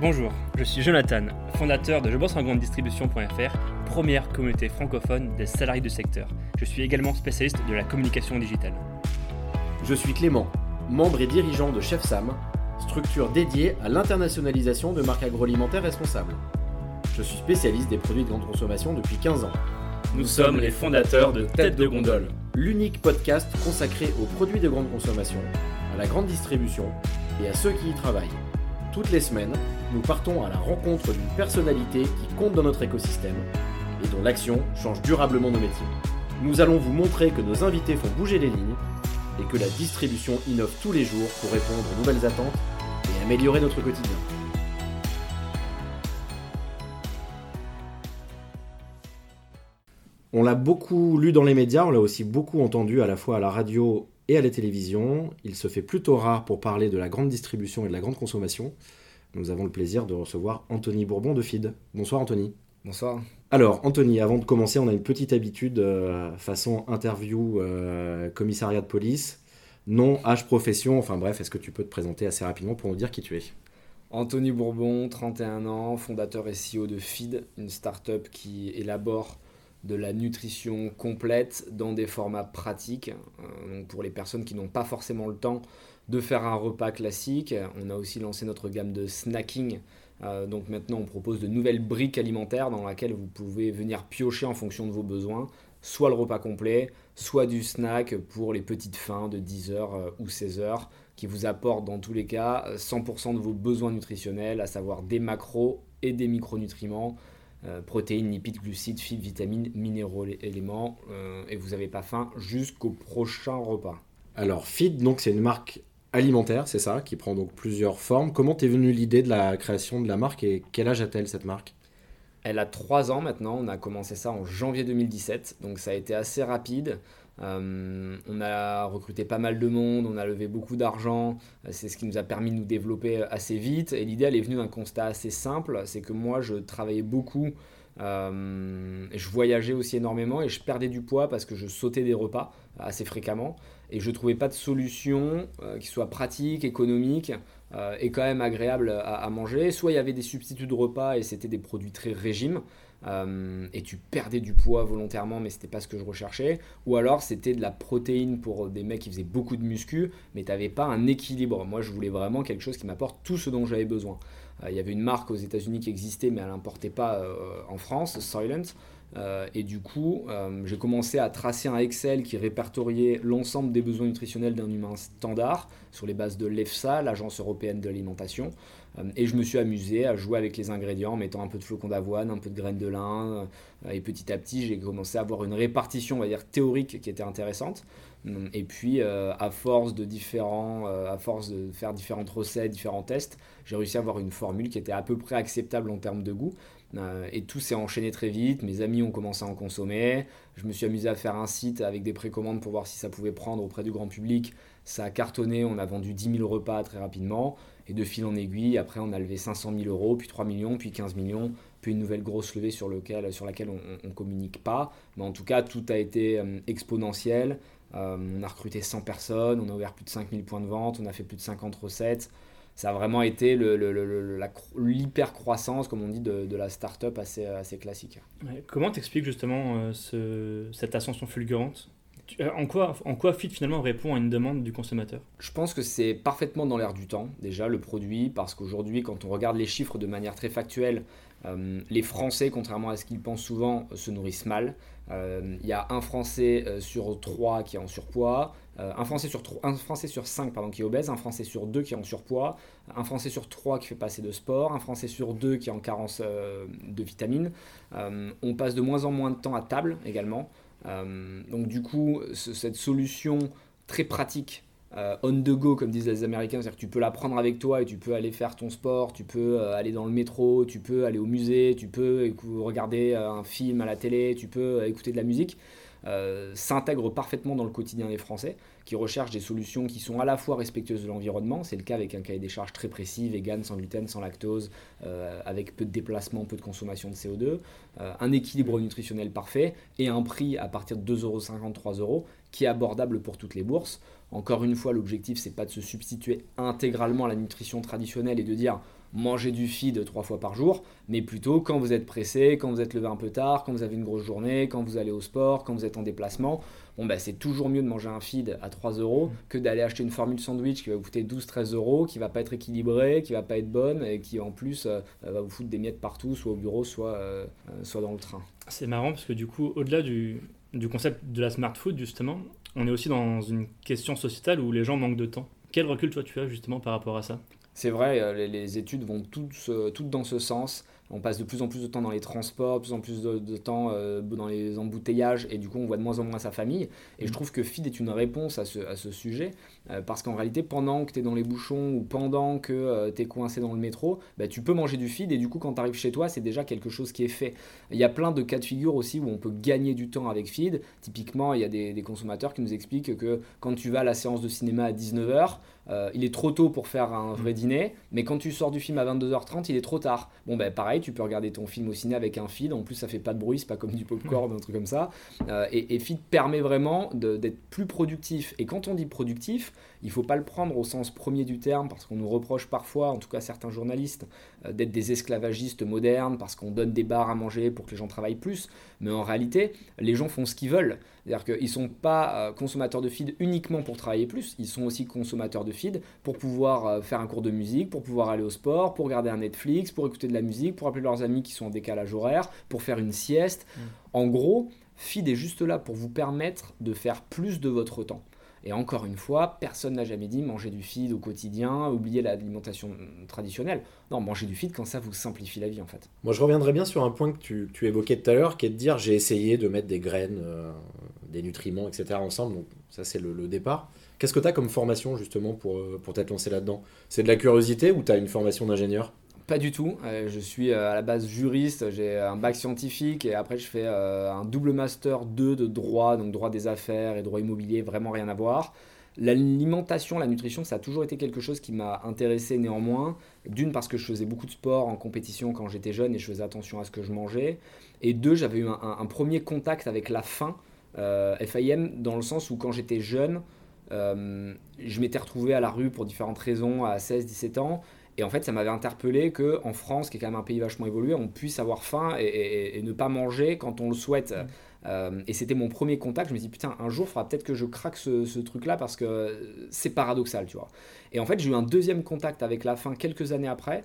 Bonjour, je suis Jonathan, fondateur de Je bosse en grande distribution.fr, première communauté francophone des salariés du secteur. Je suis également spécialiste de la communication digitale. Je suis Clément, membre et dirigeant de Chef Sam, structure dédiée à l'internationalisation de marques agroalimentaires responsables. Je suis spécialiste des produits de grande consommation depuis 15 ans. Nous sommes les fondateurs de Tête de Gondole, l'unique podcast consacré aux produits de grande consommation, à la grande distribution et à ceux qui y travaillent. Toutes les semaines, nous partons à la rencontre d'une personnalité qui compte dans notre écosystème et dont l'action change durablement nos métiers. Nous allons vous montrer que nos invités font bouger les lignes et que la distribution innove tous les jours pour répondre aux nouvelles attentes et améliorer notre quotidien. On l'a beaucoup lu dans les médias, on l'a aussi beaucoup entendu à la fois à la radio et à la télévision. Il se fait plutôt rare pour parler de la grande distribution et de la grande consommation. Nous avons le plaisir de recevoir Anthony Bourbon de FID. Bonsoir Anthony. Bonsoir. Alors Anthony, avant de commencer, on a une petite habitude euh, façon interview euh, commissariat de police. Nom, âge, profession, enfin bref, est-ce que tu peux te présenter assez rapidement pour nous dire qui tu es? Anthony Bourbon, 31 ans, fondateur et CEO de FID, une start-up qui élabore de la nutrition complète dans des formats pratiques. Euh, pour les personnes qui n'ont pas forcément le temps de faire un repas classique, on a aussi lancé notre gamme de snacking. Euh, donc maintenant, on propose de nouvelles briques alimentaires dans lesquelles vous pouvez venir piocher en fonction de vos besoins, soit le repas complet, soit du snack pour les petites fins de 10h euh, ou 16h, qui vous apportent dans tous les cas 100% de vos besoins nutritionnels, à savoir des macros et des micronutriments euh, protéines, lipides, glucides, fibres, vitamines, minéraux, éléments, euh, et vous n'avez pas faim jusqu'au prochain repas. Alors Feed, donc c'est une marque alimentaire, c'est ça, qui prend donc plusieurs formes. Comment t'es venue l'idée de la création de la marque et quel âge a-t-elle cette marque? Elle a 3 ans maintenant, on a commencé ça en janvier 2017, donc ça a été assez rapide. Euh, on a recruté pas mal de monde, on a levé beaucoup d'argent, c'est ce qui nous a permis de nous développer assez vite. Et l'idée, elle est venue d'un constat assez simple, c'est que moi, je travaillais beaucoup, euh, je voyageais aussi énormément et je perdais du poids parce que je sautais des repas assez fréquemment et je trouvais pas de solution euh, qui soit pratique, économique et quand même agréable à, manger. Soit il y avait des substituts de repas et c'était des produits très régimes. Euh, et tu perdais du poids volontairement, mais c'était pas ce que je recherchais. Ou alors c'était de la protéine pour des mecs qui faisaient beaucoup de muscu, mais tu n'avais pas un équilibre. Moi, je voulais vraiment quelque chose qui m'apporte tout ce dont j'avais besoin. Euh, il y avait une marque aux États-Unis qui existait, mais elle n'importait pas euh, en France, Silent. et du coup, j'ai commencé à tracer un Excel qui répertoriait l'ensemble des besoins nutritionnels d'un humain standard sur les bases de l'EFSA, l'Agence européenne de l'alimentation. Euh, et je me suis amusé à jouer avec les ingrédients en mettant un peu de flocons d'avoine, un peu de graines de lin. Euh, et petit à petit, j'ai commencé à avoir une répartition, on va dire, théorique qui était intéressante. Euh, et puis, à force de différents, à force de faire différentes recettes, différents tests, j'ai réussi à avoir une formule qui était à peu près acceptable en termes de goût. et tout s'est enchaîné très vite. Mes amis ont commencé à en consommer. Je me suis amusé à faire un site avec des précommandes pour voir si ça pouvait prendre auprès du grand public. Ça a cartonné. On a vendu 10 000 repas très rapidement. Et de fil en aiguille, après, on a levé 500 000 euros, puis 3 millions, puis 15 millions, puis une nouvelle grosse levée sur, lequel, sur laquelle on ne communique pas. Mais en tout cas, tout a été euh, exponentiel. Euh, on a recruté 100 personnes, on a ouvert plus de 5000 points de vente, on a fait plus de 50 recettes. Ça a vraiment été l'hyper-croissance, comme on dit, de, la start-up assez, assez classique. comment t'expliques justement euh, cette ascension fulgurante? Euh, en quoi, en quoi Fit finalement répond à une demande du consommateur? Je pense que c'est parfaitement dans l'air du temps, déjà, le produit, parce qu'aujourd'hui, quand on regarde les chiffres de manière très factuelle, euh, les Français, contrairement à ce qu'ils pensent souvent, se nourrissent mal. Euh, il y a un Français sur trois qui est en surpoids, un, Français sur un Français sur cinq pardon, qui est obèse, un Français sur deux qui est en surpoids, un Français sur trois qui fait pas assez de sport, un Français sur deux qui est en carence de vitamines. on passe de moins en moins de temps à table également. Euh, donc du coup, cette solution très pratique euh, on the go, comme disent les Américains, c'est-à-dire que tu peux la prendre avec toi et tu peux aller faire ton sport, tu peux euh, aller dans le métro, tu peux aller au musée, tu peux regarder un film à la télé, tu peux écouter de la musique. Euh, s'intègre parfaitement dans le quotidien des Français, qui recherchent des solutions qui sont à la fois respectueuses de l'environnement, c'est le cas avec un cahier des charges très précis, vegan, sans gluten, sans lactose, euh, avec peu de déplacement, peu de consommation de CO2, euh, un équilibre nutritionnel parfait et un prix à partir de 2,50€, 3 euros qui est abordable pour toutes les bourses. Encore une fois, l'objectif, c'est pas de se substituer intégralement à la nutrition traditionnelle et de dire manger du feed trois fois par jour, mais plutôt quand vous êtes pressé, quand vous êtes levé un peu tard, quand vous avez une grosse journée, quand vous allez au sport, quand vous êtes en déplacement. Bon, bah, c'est toujours mieux de manger un feed à 3 euros que d'aller acheter une formule sandwich qui va vous coûter 12-13 euros, qui va pas être équilibrée, qui va pas être bonne et qui en plus euh, va vous foutre des miettes partout, soit au bureau, soit, euh, soit dans le train. C'est marrant parce que du coup, au-delà du, du concept de la smart food, justement, on est aussi dans une question sociétale où les gens manquent de temps. Quel recul toi tu as justement par rapport à ça? C'est vrai, euh, les, études vont toutes, toutes dans ce sens on passe de plus en plus de temps dans les transports, de plus en plus de, temps euh, dans les embouteillages, et du coup on voit de moins en moins sa famille. Et je mm. trouve que Feed est une réponse à ce, sujet, euh, parce qu'en réalité, pendant que tu es dans les bouchons ou pendant que euh, tu es coincé dans le métro, bah, tu peux manger du feed, et du coup quand tu arrives chez toi, c'est déjà quelque chose qui est fait. Il y a plein de cas de figure aussi où on peut gagner du temps avec feed. Typiquement, il y a des, des consommateurs qui nous expliquent que quand tu vas à la séance de cinéma à 19h, euh, il est trop tôt pour faire un vrai mm. dîner, mais quand tu sors du film à 22h30, il est trop tard. Bon, ben pareil, tu peux regarder ton film au ciné avec un feed. En plus, ça fait pas de bruit, c'est pas comme du popcorn, mm. un truc comme ça. Euh, et, et, feed permet vraiment d'être plus productif. Et quand on dit productif, il faut pas le prendre au sens premier du terme, parce qu'on nous reproche parfois, en tout cas certains journalistes, euh, d'être des esclavagistes modernes, parce qu'on donne des bars à manger pour que les gens travaillent plus. Mais en réalité, les gens font ce qu'ils veulent. C'est-à-dire qu'ils ne sont pas consommateurs de feed uniquement pour travailler plus, ils sont aussi consommateurs de feed pour pouvoir euh, faire un cours de musique, pour pouvoir aller au sport, pour regarder un Netflix, pour écouter de la musique, pour appeler leurs amis qui sont en décalage horaire, pour faire une sieste. Mm. En gros, feed est juste là pour vous permettre de faire plus de votre temps. Et encore une fois, personne n'a jamais dit manger du feed au quotidien, oublier l'alimentation traditionnelle. Non, manger du feed quand ça vous simplifie la vie en fait. Moi je reviendrai bien sur un point que tu, évoquais tout à l'heure, qui est de dire j'ai essayé de mettre des graines, euh, des nutriments, etc. ensemble. Donc ça c'est le, départ. Qu'est-ce que tu as comme formation justement pour, euh, pour t'être lancé là-dedans? C'est de la curiosité ou tu as une formation d'ingénieur? Pas du tout. Euh, je suis euh, à la base juriste, j'ai un bac scientifique et après je fais un double master 2 de droit, donc droit des affaires et droit immobilier, vraiment rien à voir. L'alimentation, la nutrition, ça a toujours été quelque chose qui m'a intéressé néanmoins. D'une parce que je faisais beaucoup de sport en compétition quand j'étais jeune et je faisais attention à ce que je mangeais. Et deux, j'avais eu un, premier contact avec la faim, FIM, dans le sens où quand j'étais jeune, je m'étais retrouvé à la rue pour différentes raisons à 16-17 ans et en fait, ça m'avait interpellé que en France, qui est quand même un pays vachement évolué, on puisse avoir faim et, ne pas manger quand on le souhaite. Mm. Euh, et c'était mon premier contact. Je me dis putain, un jour, il faudra peut-être que je craque ce, truc-là parce que c'est paradoxal, tu vois. Et en fait, j'ai eu un deuxième contact avec la faim quelques années après.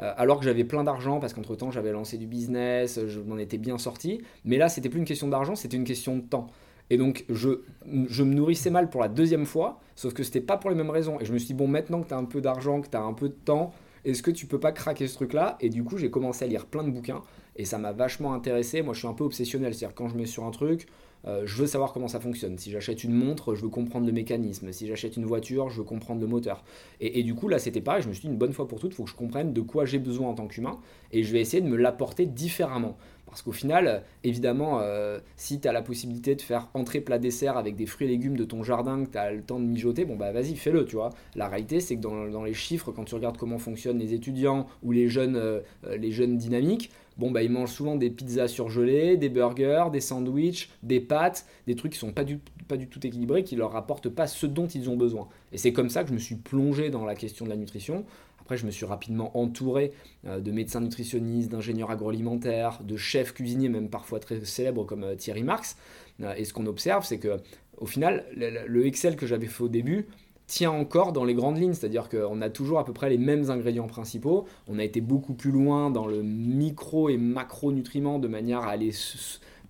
Euh, alors que j'avais plein d'argent parce qu'entre temps j'avais lancé du business, je m'en étais bien sorti. Mais là, c'était plus une question d'argent, c'était une question de temps. Et donc, je, je me nourrissais mal pour la deuxième fois, sauf que c'était pas pour les mêmes raisons. Et je me suis dit, bon, maintenant que tu as un peu d'argent, que tu as un peu de temps, est-ce que tu peux pas craquer ce truc-là? Et du coup, j'ai commencé à lire plein de bouquins et ça m'a vachement intéressé. Moi, je suis un peu obsessionnel, c'est-à-dire quand je mets sur un truc, euh, je veux savoir comment ça fonctionne. Si j'achète une montre, je veux comprendre le mécanisme. Si j'achète une voiture, je veux comprendre le moteur. Et, et du coup, là, c'était pareil. Je me suis dit, une bonne fois pour toutes, il faut que je comprenne de quoi j'ai besoin en tant qu'humain et je vais essayer de me l'apporter différemment. Parce qu'au final, évidemment, euh, si tu as la possibilité de faire entrer plat dessert avec des fruits et légumes de ton jardin, que tu as le temps de mijoter, bon bah vas-y, fais-le, tu vois. La réalité, c'est que dans, les chiffres, quand tu regardes comment fonctionnent les étudiants ou les jeunes, euh, les jeunes dynamiques, bon bah ils mangent souvent des pizzas surgelées, des burgers, des sandwichs, des pâtes, des trucs qui sont pas du, pas du tout équilibrés, qui leur apportent pas ce dont ils ont besoin. Et c'est comme ça que je me suis plongé dans la question de la nutrition après, je me suis rapidement entouré euh, de médecins nutritionnistes, d'ingénieurs agroalimentaires, de chefs cuisiniers, même parfois très célèbres comme euh, Thierry Marx. Euh, et ce qu'on observe, c'est que au final, le Excel que j'avais fait au début tient encore dans les grandes lignes, c'est-à-dire qu'on a toujours à peu près les mêmes ingrédients principaux. On a été beaucoup plus loin dans le micro et macronutriments de manière à aller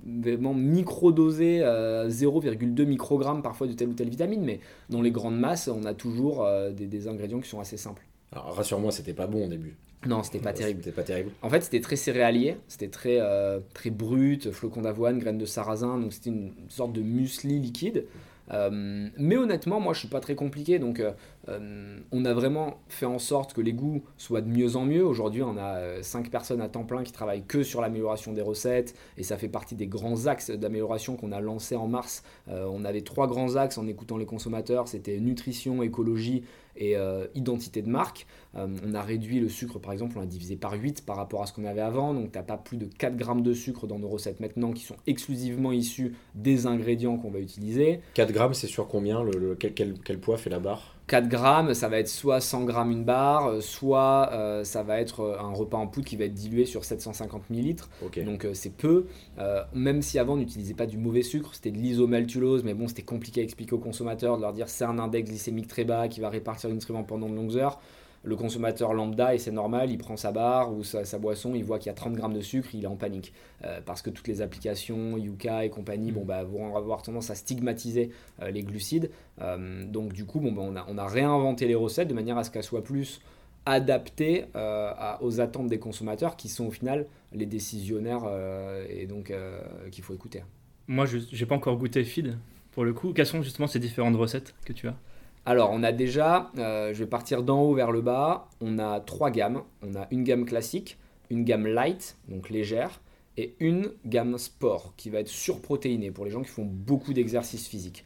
vraiment micro-doser 0,2 microgrammes parfois de telle ou telle vitamine, mais dans les grandes masses, on a toujours des ingrédients qui sont assez simples. Alors rassure-moi, c'était pas bon au début. Non, c'était pas terrible. C'était pas terrible. En fait, c'était très céréalier, c'était très, euh, très brut, flocons d'avoine, graines de sarrasin, donc c'était une sorte de muesli liquide. Euh, mais honnêtement, moi je suis pas très compliqué, donc euh, on a vraiment fait en sorte que les goûts soient de mieux en mieux. Aujourd'hui, on a 5 personnes à temps plein qui travaillent que sur l'amélioration des recettes, et ça fait partie des grands axes d'amélioration qu'on a lancé en mars. on avait trois grands axes en écoutant les consommateurs, c'était nutrition, écologie et euh, identité de marque. Euh, on a réduit le sucre, par exemple, on l'a divisé par 8 par rapport à ce qu'on avait avant. Donc, tu n'as pas plus de 4 grammes de sucre dans nos recettes maintenant qui sont exclusivement issus des ingrédients qu'on va utiliser. 4 grammes, c'est sur combien le, quel, poids fait la barre? 4 grammes, ça va être soit 100 grammes une barre, soit euh, ça va être un repas en poudre qui va être dilué sur 750 millilitres. Donc euh, c'est peu. même si avant on n'utilisait pas du mauvais sucre, c'était de l'isomaltulose, mais bon, c'était compliqué à expliquer aux consommateurs, de leur dire c'est un index glycémique très bas qui va répartir nutriments pendant de longues heures le consommateur lambda, et c'est normal, il prend sa barre ou sa, boisson, il voit qu'il y a 30 grammes de sucre, il est en panique. Euh, parce que toutes les applications, Yuka et compagnie, bon, bah, vont avoir tendance à stigmatiser euh, les glucides. Euh, donc du coup, bon, bah, on, a, on, a, réinventé les recettes de manière à ce qu'elles soient plus adaptées aux attentes des consommateurs, qui sont au final les décisionnaires et donc qu'il faut écouter. Moi, je n'ai pas encore goûté Feed, pour le coup. Quelles sont justement ces différentes recettes que tu as? Alors, on a déjà, euh, je vais partir d'en haut vers le bas, on a trois gammes. On a une gamme classique, une gamme light, donc légère, et une gamme sport, qui va être surprotéinée pour les gens qui font beaucoup d'exercices physiques.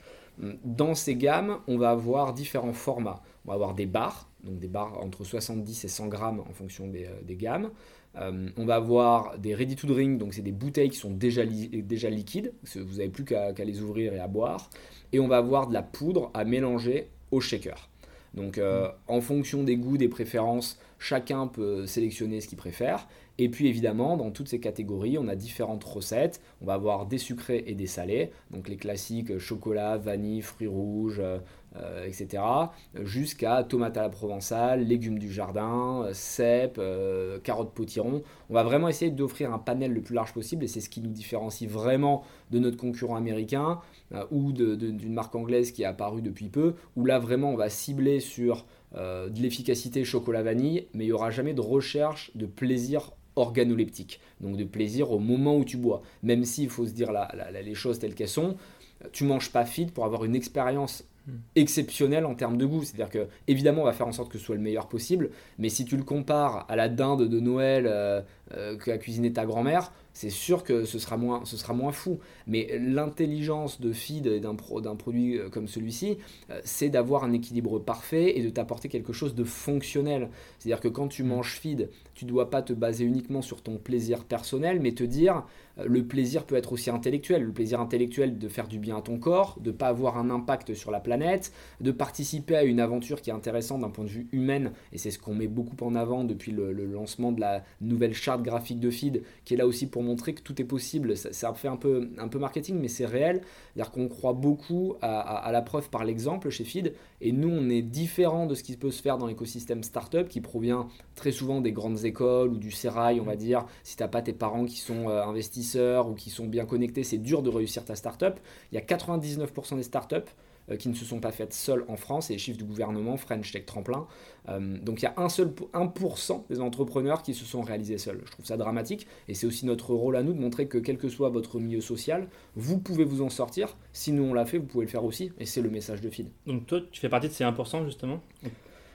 Dans ces gammes, on va avoir différents formats. On va avoir des barres, donc des barres entre 70 et 100 grammes en fonction des, euh, gammes. Euh, on va avoir des ready to drink, donc c'est des bouteilles qui sont déjà, déjà liquides, vous n'avez plus qu'à les ouvrir et à boire. Et on va avoir de la poudre à mélanger au shaker. Donc euh, en fonction des goûts, des préférences, chacun peut sélectionner ce qu'il préfère. Et puis évidemment, dans toutes ces catégories, on a différentes recettes. On va avoir des sucrés et des salés. Donc les classiques chocolat, vanille, fruits rouges, euh, euh, etc. Jusqu'à tomates à la provençale, légumes du jardin, cèpes, carottes potiron. On va vraiment essayer d'offrir un panel le plus large possible et c'est ce qui nous différencie vraiment de notre concurrent américain euh, ou d'une marque anglaise qui est apparue depuis peu, où là vraiment on va cibler sur euh, de l'efficacité chocolat-vanille, mais il n'y aura jamais de recherche de plaisir organoleptique, donc de plaisir au moment où tu bois. Même s'il faut se dire les choses telles qu'elles sont, tu manges pas fit pour avoir une expérience hmm. exceptionnelle en termes de goût. C'est-à-dire que, évidemment, on va faire en sorte que ce soit le meilleur possible, mais si tu le compares à la dinde de Noël euh, qu'a cuisiné ta grand-mère, c'est sûr que ce sera moins, ce sera moins fou. Mais l'intelligence de feed d'un produit euh, comme celui-ci, euh, c'est d'avoir un équilibre parfait et de t'apporter quelque chose de fonctionnel. C'est-à-dire que quand tu mm. manges feed, tu ne dois pas te baser uniquement sur ton plaisir personnel, mais te dire euh, le plaisir peut être aussi intellectuel. Le plaisir intellectuel de faire du bien à ton corps, de ne pas avoir un impact sur la planète, de participer à une aventure qui est intéressante d'un point de vue humain. Et c'est ce qu'on met beaucoup en avant depuis le, le lancement de la nouvelle charte graphique de feed, qui est là aussi pour montrer que tout est possible. Ça, fait un peu, un peu marketing, mais c'est réel. C'est-à-dire qu'on croit beaucoup à, la preuve par l'exemple chez Feed. Et nous, on est différent de ce qui peut se faire dans l'écosystème startup qui provient très souvent des grandes écoles ou du sérail, on va dire. Si tu n'as pas tes parents qui sont euh, investisseurs ou qui sont bien connectés, c'est dur de réussir ta startup. Il y a 99% des startups qui ne se sont pas faites seules en France, et les chiffres du gouvernement, French Tech Tremplin. Euh, donc il y a un seul 1% des entrepreneurs qui se sont réalisés seuls. Je trouve ça dramatique, et c'est aussi notre rôle à nous de montrer que quel que soit votre milieu social, vous pouvez vous en sortir. Si nous on l'a fait, vous pouvez le faire aussi, et c'est le message de Feed. Donc toi, tu fais partie de ces 1% justement?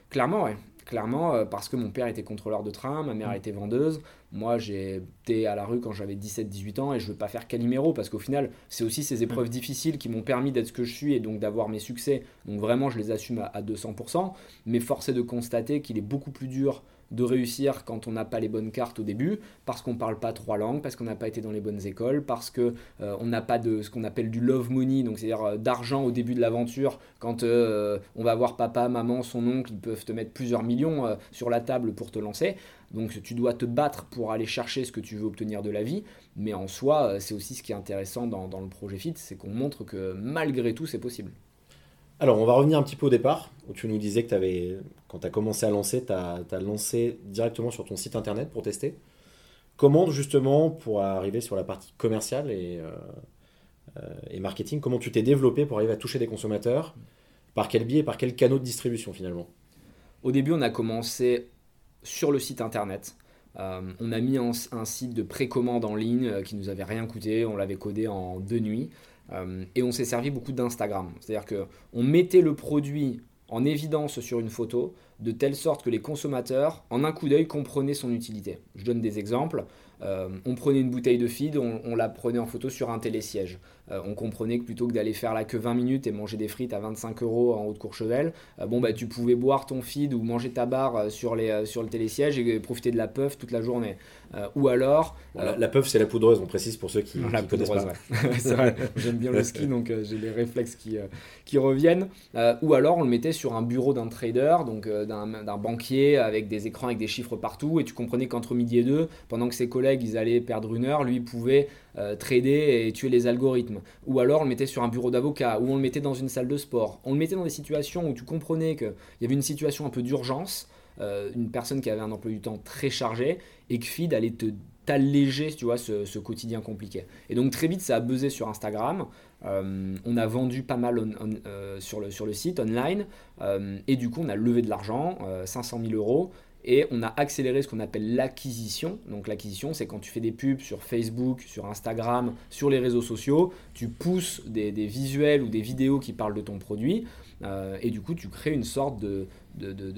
Clairement, oui. Clairement, euh, parce que mon père était contrôleur de train, ma mère mm. était vendeuse. Moi, j'étais à la rue quand j'avais 17-18 ans et je ne veux pas faire Calimero parce qu'au final, c'est aussi ces épreuves mm. difficiles qui m'ont permis d'être ce que je suis et donc d'avoir mes succès. Donc vraiment, je les assume à, 200%. Mais force est de constater qu'il est beaucoup plus dur de réussir quand on n'a pas les bonnes cartes au début, parce qu'on ne parle pas trois langues, parce qu'on n'a pas été dans les bonnes écoles, parce qu'on euh, on n'a pas de ce qu'on appelle du love money, donc c'est-à-dire euh, d'argent au début de l'aventure, quand euh, on va voir papa, maman, son oncle, ils peuvent te mettre plusieurs millions sur la table pour te lancer. Donc tu dois te battre pour aller chercher ce que tu veux obtenir de la vie, mais en soi, c'est aussi ce qui est intéressant dans le projet FIT, c'est qu'on montre que malgré tout, c'est possible. Alors, on va revenir un petit peu au départ, où tu nous disais que tu avais, quand tu as commencé à lancer, tu as, lancé directement sur ton site internet pour tester. Comment, justement, pour arriver sur la partie commerciale et, euh, euh, et marketing, comment tu t'es développé pour arriver à toucher des consommateurs? Par quel biais par quel canaux de distribution finalement? Au début, on a commencé sur le site internet. Euh, on a mis un, un site de précommande en ligne qui nous avait rien coûté, on l'avait codé en deux nuits. Euh, et on s'est servi beaucoup d'Instagram. C'est-à-dire qu'on mettait le produit en évidence sur une photo de telle sorte que les consommateurs, en un coup d'œil, comprenaient son utilité. Je donne des exemples. Euh, on prenait une bouteille de feed, on, la prenait en photo sur un télésiège. Euh, on comprenait que plutôt que d'aller faire la queue 20 minutes et manger des frites à 25 euros en haut de Courchevel, euh, bon bah tu pouvais boire ton feed ou manger ta barre sur, les, sur le télésiège et profiter de la puff toute la journée. ou alors... la, puff c'est la poudreuse, on précise pour ceux qui, la connaissent pas. j'aime bien le ski donc j'ai les réflexes qui, qui reviennent. ou alors on le mettait sur un bureau d'un trader, donc d'un banquier avec des écrans avec des chiffres partout et tu comprenais qu'entre midi et deux, pendant que ses collègues ils allaient perdre une heure, lui pouvait euh, trader et tuer les algorithmes. Ou alors on le mettait sur un bureau d'avocat, ou on le mettait dans une salle de sport. On le mettait dans des situations où tu comprenais qu'il y avait une situation un peu d'urgence, euh, une personne qui avait un emploi du temps très chargé, et que Feed allait te t'alléger tu vois, ce, quotidien compliqué. Et donc très vite, ça a buzzé sur Instagram. Euh, on a vendu pas mal sur le site online. et du coup, on a levé de l'argent, 500 000 euros et on a accéléré ce qu'on appelle l'acquisition. Donc l'acquisition, c'est quand tu fais des pubs sur Facebook, sur Instagram, sur les réseaux sociaux, tu pousses des, visuels ou des vidéos qui parlent de ton produit, euh, et du coup tu crées une sorte de,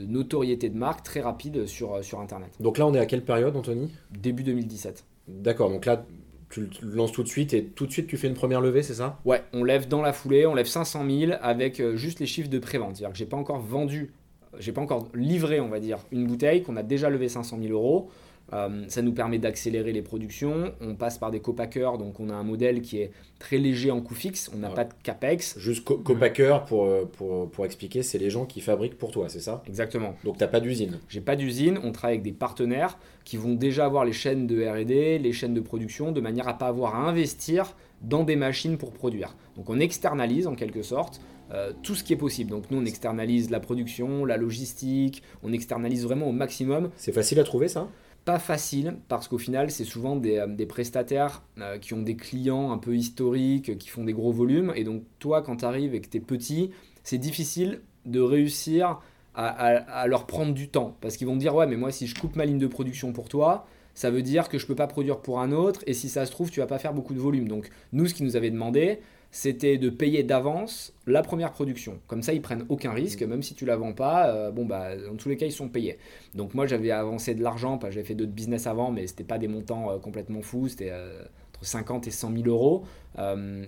notoriété de marque très rapide sur, sur Internet. Donc là, on est à quelle période, Anthony? Début 2017. D'accord, donc là, tu le lances tout de suite et tout de suite tu fais une première levée, c'est ça? Ouais, on lève dans la foulée, on lève 500 000 avec euh, juste les chiffres de prévente. C'est-à-dire que j'ai pas encore vendu j'ai pas encore livré, on va dire, une bouteille qu'on a déjà levé 500 000 euros. Euh, ça nous permet d'accélérer les productions. On passe par des copackers, donc on a un modèle qui est très léger en coût fixe. On n'a pas de capex. Juste copacker, pour, euh, pour, pour, expliquer, c'est les gens qui fabriquent pour toi, c'est ça? Exactement. Donc tu n'as pas d'usine? J'ai pas d'usine. On travaille avec des partenaires qui vont déjà avoir les chaînes de RD, les chaînes de production, de manière à pas avoir à investir dans des machines pour produire. Donc on externalise en quelque sorte euh, tout ce qui est possible. Donc nous, on externalise la production, la logistique, on externalise vraiment au maximum. C'est facile à trouver ça? Pas facile parce qu'au final c'est souvent des, euh, prestataires euh, qui ont des clients un peu historiques, qui font des gros volumes et donc toi quand tu arrives et que tu es petit, c'est difficile de réussir à, à, leur prendre du temps parce qu'ils vont dire ouais mais moi si je coupe ma ligne de production pour toi, ça veut dire que je peux pas produire pour un autre et si ça se trouve tu vas pas faire beaucoup de volume. Donc nous ce qu'ils nous avaient demandé c'était de payer d'avance la première production. Comme ça, ils prennent aucun risque, mm. même si tu la vends pas, euh, bon bah dans tous les cas ils sont payés. Donc moi j'avais avancé de l'argent, j'avais fait d'autres business avant, mais c'était pas des montants euh, complètement fous, c'était euh, entre 50 et 100 000 euros.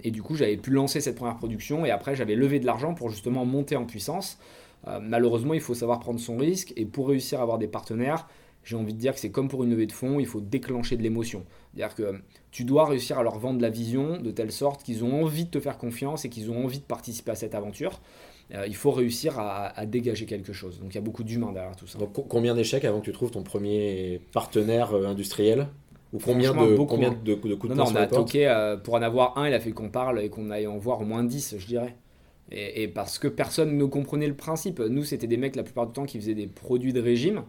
et du coup j'avais pu lancer cette première production et après j'avais levé de l'argent pour justement monter en puissance. malheureusement il faut savoir prendre son risque et pour réussir à avoir des partenaires, j'ai envie de dire que c'est comme pour une levée de fonds, il faut déclencher de l'émotion. C'est-à-dire que tu dois réussir à leur vendre la vision de telle sorte qu'ils ont envie de te faire confiance et qu'ils ont envie de participer à cette aventure. Euh, il faut réussir à, dégager quelque chose. Donc il y a beaucoup d'humains derrière tout ça. Donc combien d'échecs avant que tu trouves ton premier partenaire euh, industriel? Ou combien de, combien de, de, coups de non, non, on a toqué, euh, pour en avoir un, il a fait qu'on parle et qu'on aille en voir au moins 10, je dirais. Et, et, parce que personne ne comprenait le principe. Nous, c'était des mecs la plupart du temps qui faisaient des produits de régime.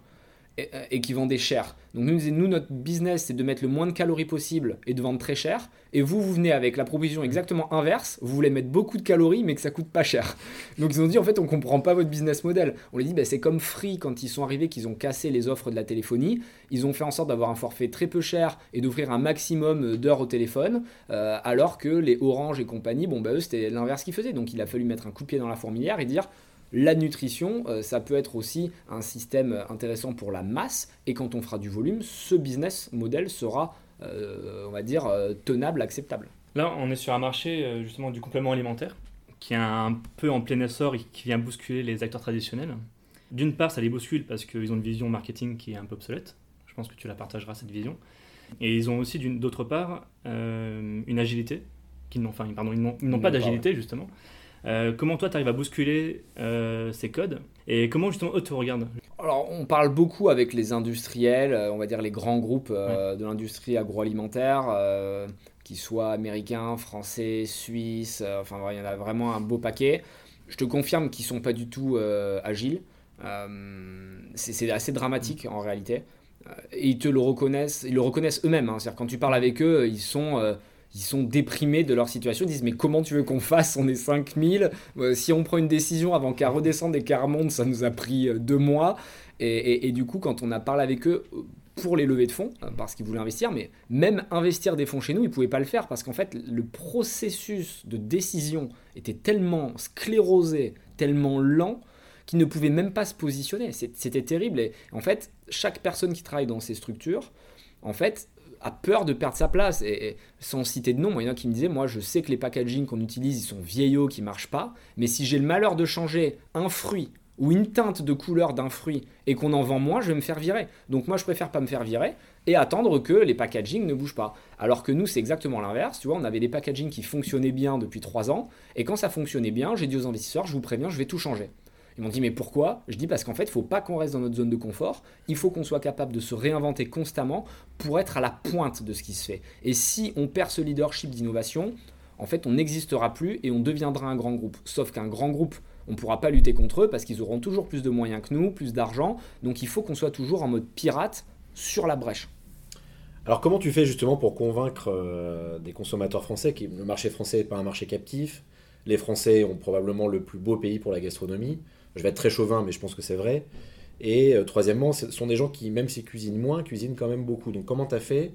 Euh, et, qui vendaient cher. Donc nous, notre business, c'est de mettre le moins de calories possible et de vendre très cher. Et vous, vous venez avec la proposition exactement inverse. Vous voulez mettre beaucoup de calories, mais que ça coûte pas cher. Donc ils ont dit, en fait, on comprend pas votre business model. On les dit, bah, c'est comme Free quand ils sont arrivés, qu'ils ont cassé les offres de la téléphonie. Ils ont fait en sorte d'avoir un forfait très peu cher et d'offrir un maximum d'heures au téléphone, euh, alors que les Orange et compagnie, bon, bah, eux, c'était l'inverse qu'ils faisaient. Donc il a fallu mettre un coup de pied dans la fourmilière et dire, la nutrition, euh, ça peut être aussi un système intéressant pour la masse. Et quand on fera du volume, ce business model sera, euh, on va dire, euh, tenable, acceptable. Là, on est sur un marché justement du complément alimentaire qui est un peu en plein essor et qui vient bousculer les acteurs traditionnels. D'une part, ça les bouscule parce qu'ils ont une vision marketing qui est un peu obsolète. Je pense que tu la partageras, cette vision. Et ils ont aussi, d'autre part, une agilité. Qui n'ont, enfin, pardon, ils n'ont pas d'agilité, justement. Euh, comment toi, tu arrives à bousculer euh, ces codes et comment justement eux te regardent? Alors, on parle beaucoup avec les industriels, euh, on va dire les grands groupes de l'industrie agroalimentaire, qu'ils soient américains, français, suisses, enfin, il y en a vraiment un beau paquet. Je te confirme qu'ils sont pas du tout agiles. c'est assez dramatique en réalité. Et ils te le reconnaissent, ils le reconnaissent eux-mêmes. Hein. C'est-à-dire quand tu parles avec eux, ils sont ils sont déprimés de leur situation, ils disent mais comment tu veux qu'on fasse? On est 5000, euh, si on prend une décision avant qu'elle redescende et qu'elle remonte, ça nous a pris euh, deux mois. Et, du coup, quand on a parlé avec eux euh, pour les levées de fonds, parce qu'ils voulaient investir, mais même investir des fonds chez nous, ils ne pouvaient pas le faire parce qu'en fait, le processus de décision était tellement sclérosé, tellement lent qui ne pouvaient même pas se positionner. C'était terrible. Et en fait, chaque personne qui travaille dans ces structures, en fait, a peur de perdre sa place. Et, sans citer de nom, il y en a qui me disaient, moi je sais que les packaging qu'on utilise, ils sont vieillots, qui marchent pas, mais si j'ai le malheur de changer un fruit ou une teinte de couleur d'un fruit et qu'on en vend moins, je vais me faire virer. Donc moi je préfère pas me faire virer et attendre que les packaging ne bougent pas. Alors que nous c'est exactement l'inverse, tu vois, on avait des packaging qui fonctionnaient bien depuis 3 ans et quand ça fonctionnait bien, j'ai dit aux investisseurs, je vous préviens, je vais tout changer. Ils m'ont dit mais pourquoi? Je dis parce qu'en fait, il faut pas qu'on reste dans notre zone de confort, il faut qu'on soit capable de se réinventer constamment pour être à la pointe de ce qui se fait. Et si on perd ce leadership d'innovation, en fait, on n'existera plus et on deviendra un grand groupe. Sauf qu'un grand groupe, on ne pourra pas lutter contre eux parce qu'ils auront toujours plus de moyens que nous, plus d'argent. Donc il faut qu'on soit toujours en mode pirate sur la brèche. Alors comment tu fais justement pour convaincre euh, des consommateurs français que le marché français n'est pas un marché captif Les Français ont probablement le plus beau pays pour la gastronomie. Je vais être très chauvin, mais je pense que c'est vrai. Et euh, troisièmement, ce sont des gens qui, même s'ils cuisinent moins, cuisinent quand même beaucoup. Donc comment tu as fait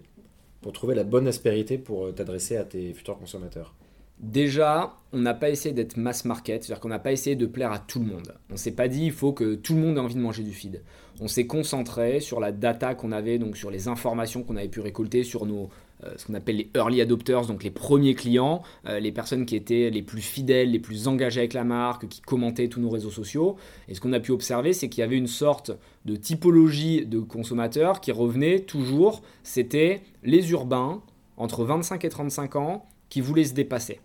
pour trouver la bonne aspérité pour euh, t'adresser à tes futurs consommateurs? Déjà, on n'a pas essayé d'être mass market, c'est-à-dire qu'on n'a pas essayé de plaire à tout le monde. On s'est pas dit il faut que tout le monde ait envie de manger du feed. On s'est concentré sur la data qu'on avait, donc sur les informations qu'on avait pu récolter sur nos ce qu'on appelle les early adopters, donc les premiers clients, euh, les personnes qui étaient les plus fidèles, les plus engagées avec la marque, qui commentaient tous nos réseaux sociaux. Et ce qu'on a pu observer, c'est qu'il y avait une sorte de typologie de consommateurs qui revenait toujours. C'était les urbains entre 25 et 35 ans qui voulaient se dépasser.